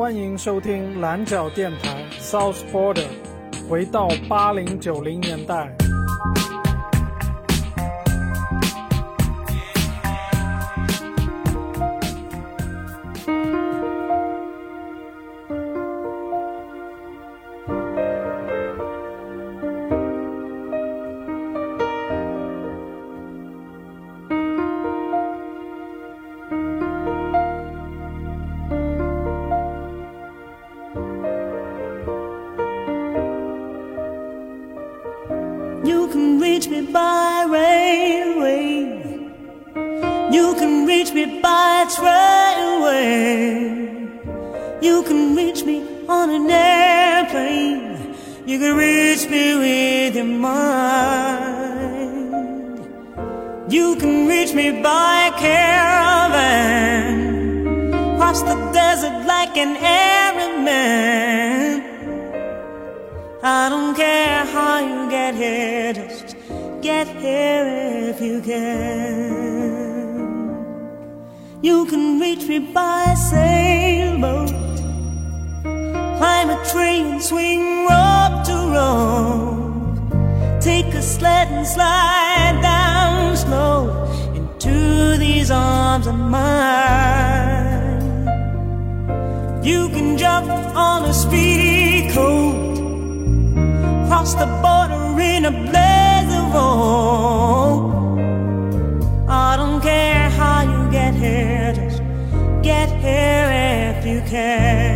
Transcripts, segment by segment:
欢迎收听蓝角电台 South Border，回到八零九零年代。You can reach me by trailway. You can reach me on an airplane. You can reach me with your mind. You can reach me by caravan. Cross the desert like an Arab man. I don't care how you get here, just get here if you can. You can reach me by sailboat, climb a tree and swing rope to rope, take a sled and slide down slow into these arms of mine. You can jump on a speedy coat cross the border in a blaze of hope. Get here if you can.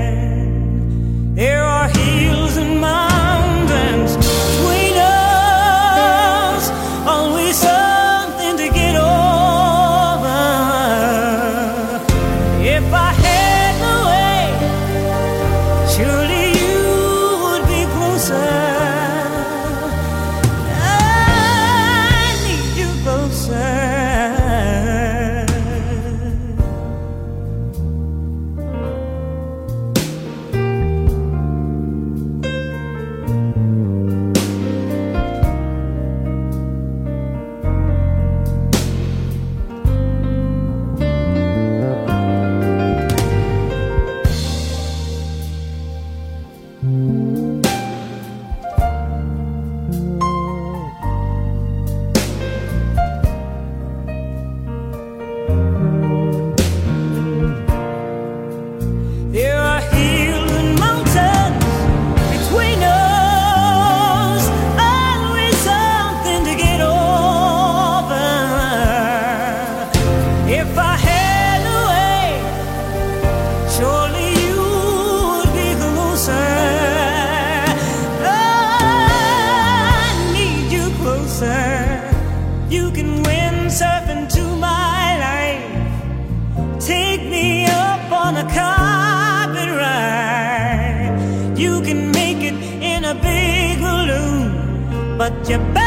You better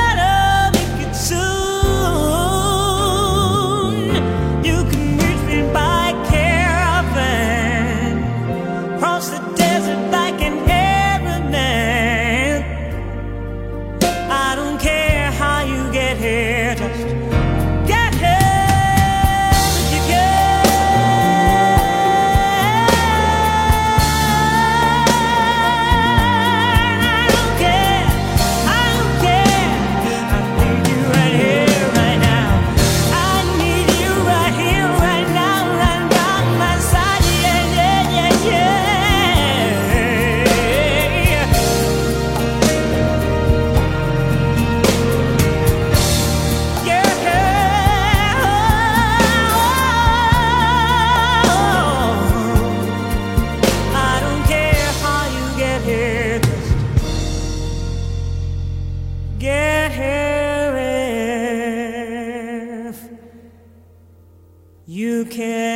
you can.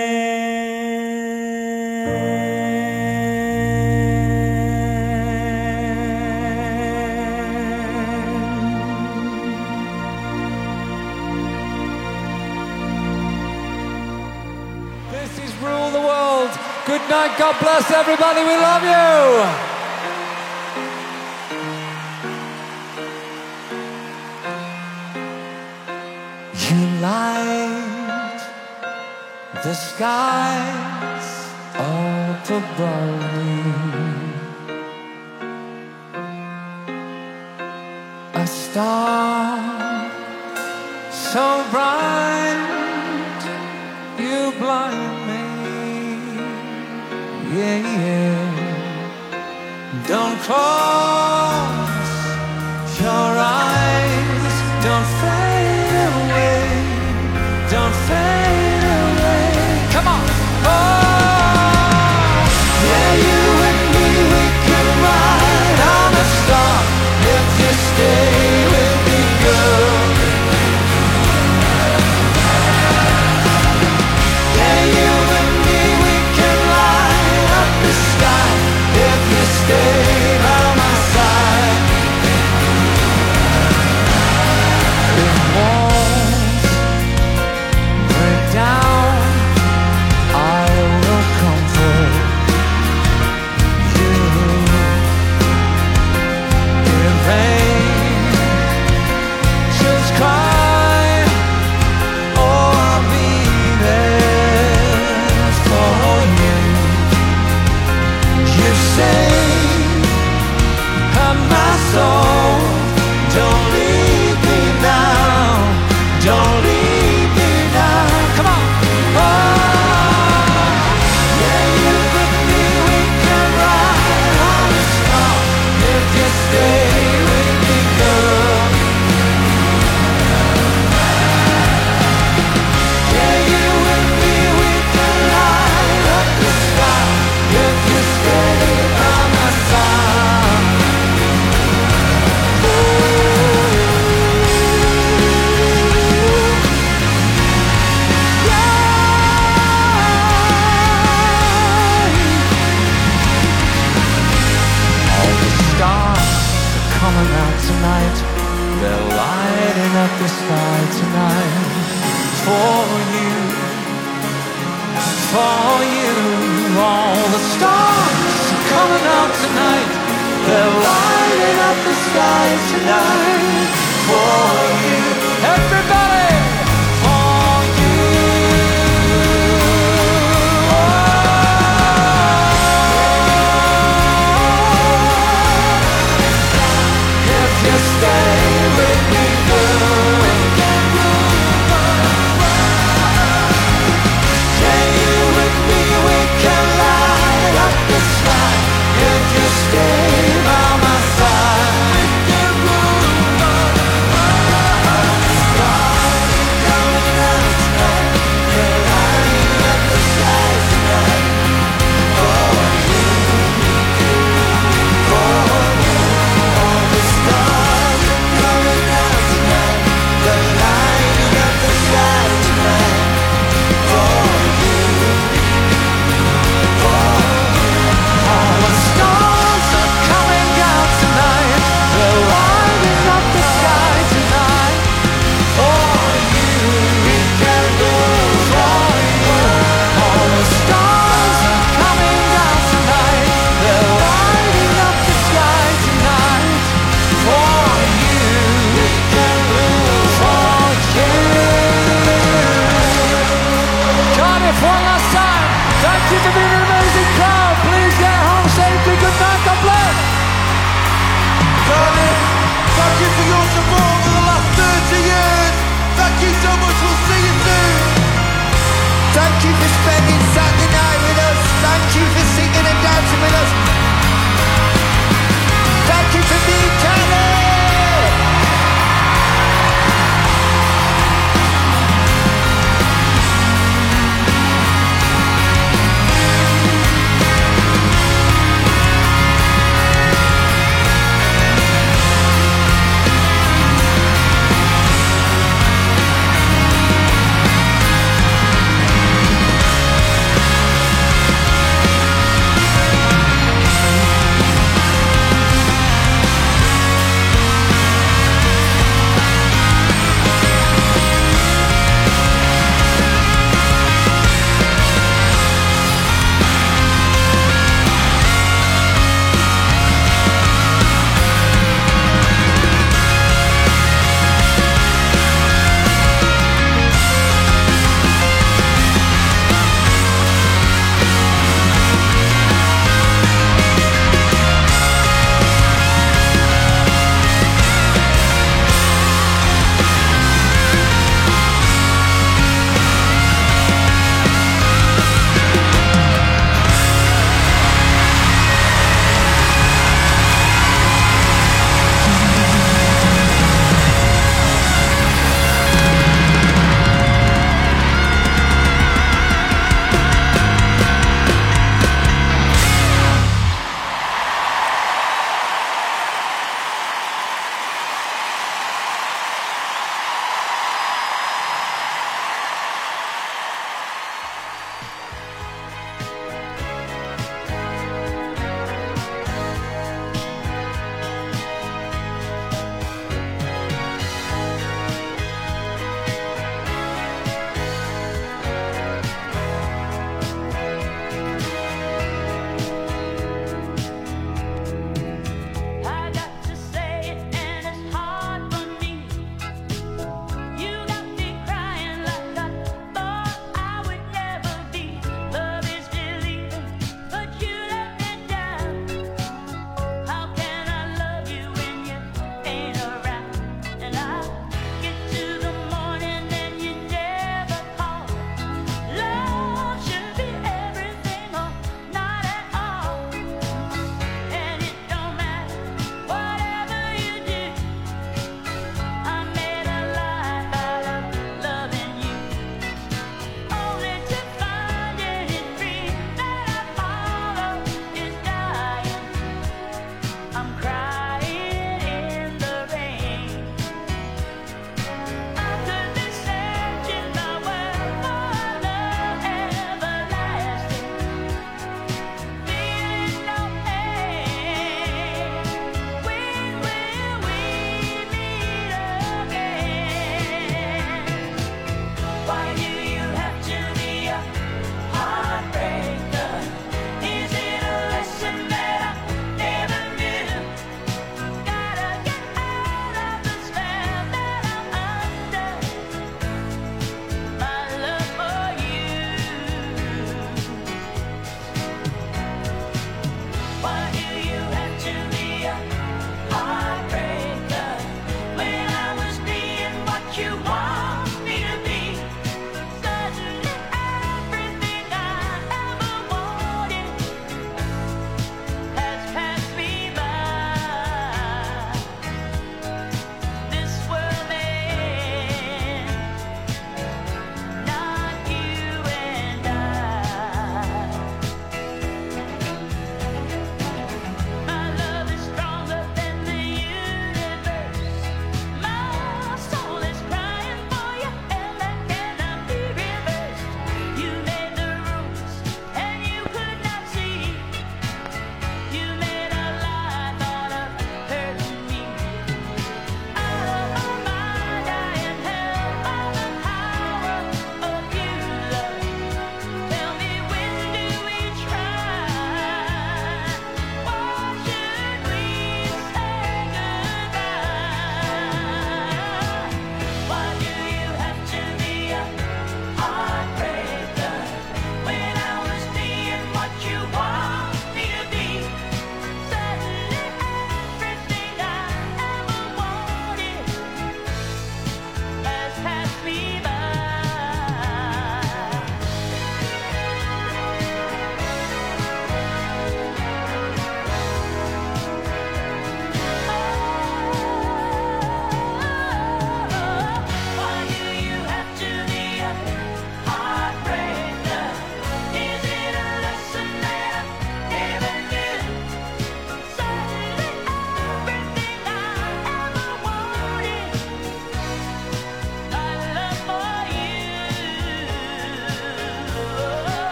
This is Rule the World. Good night. God bless everybody. We love you. The skies up above me. A star so bright you blind me. Yeah, yeah. Don't call.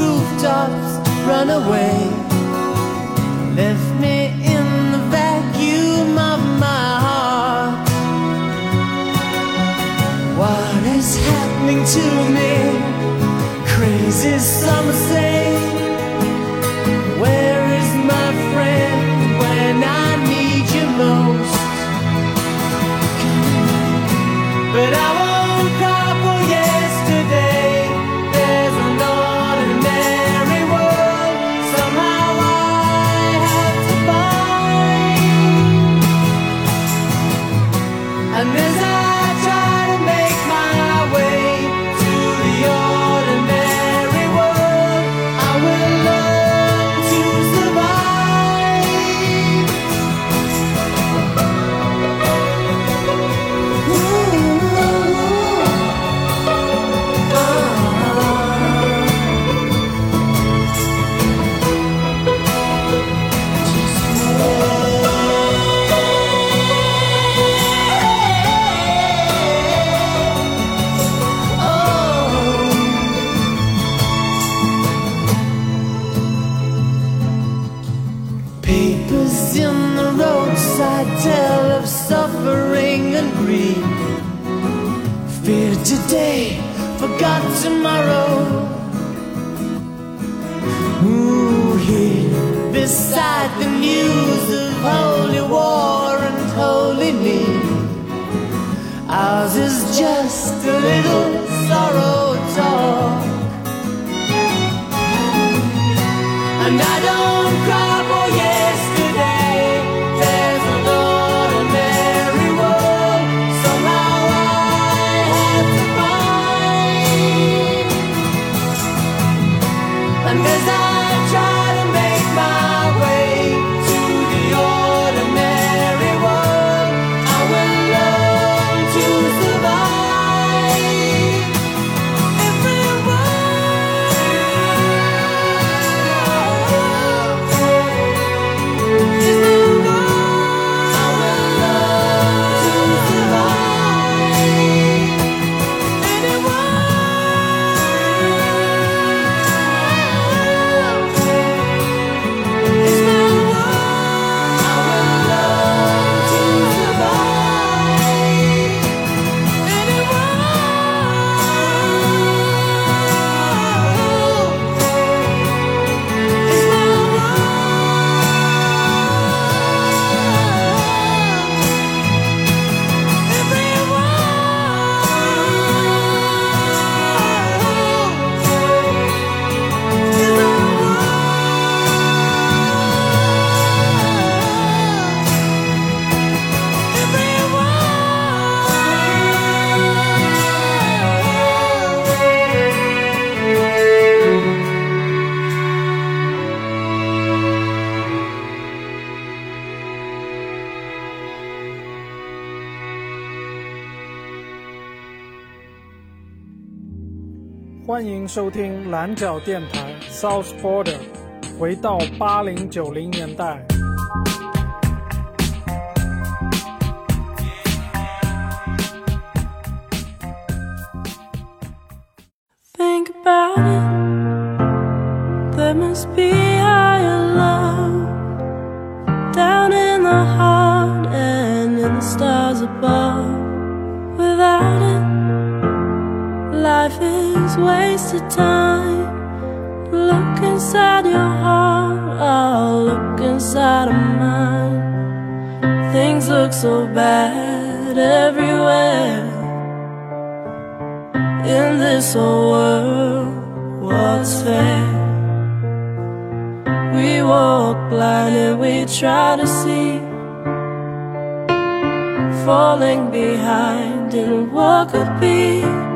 rooftops run away. Left me in the vacuum of my heart. What is happening to me? Crazy summer. 收听蓝角电台 South Border，回到八零九零年代。Think about it. There must be higher love down in the heart and in the stars above. Life is wasted time. Look inside your heart, oh, look inside of mine. Things look so bad everywhere in this whole world, what's fair? We walk blind and we try to see, falling behind in what could be.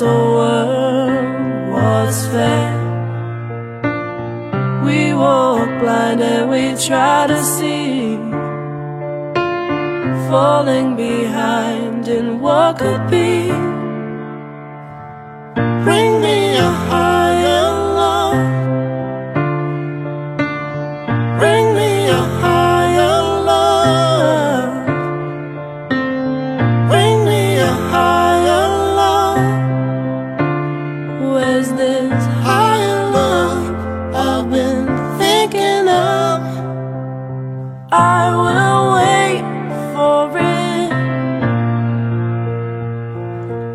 Whole world. What's fair? We walk blind and we try to see, falling behind in what could be.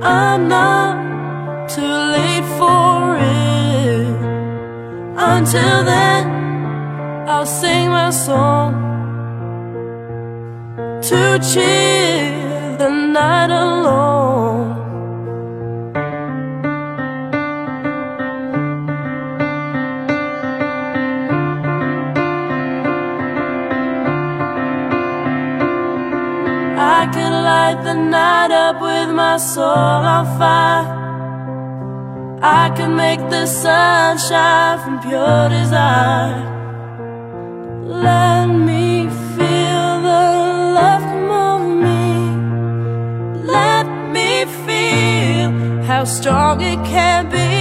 I'm not too late for it. Until then, I'll sing my song to cheer the night alone. light the night up with my soul on fire. I can make the sun shine from pure desire. Let me feel the love come over me. Let me feel how strong it can be.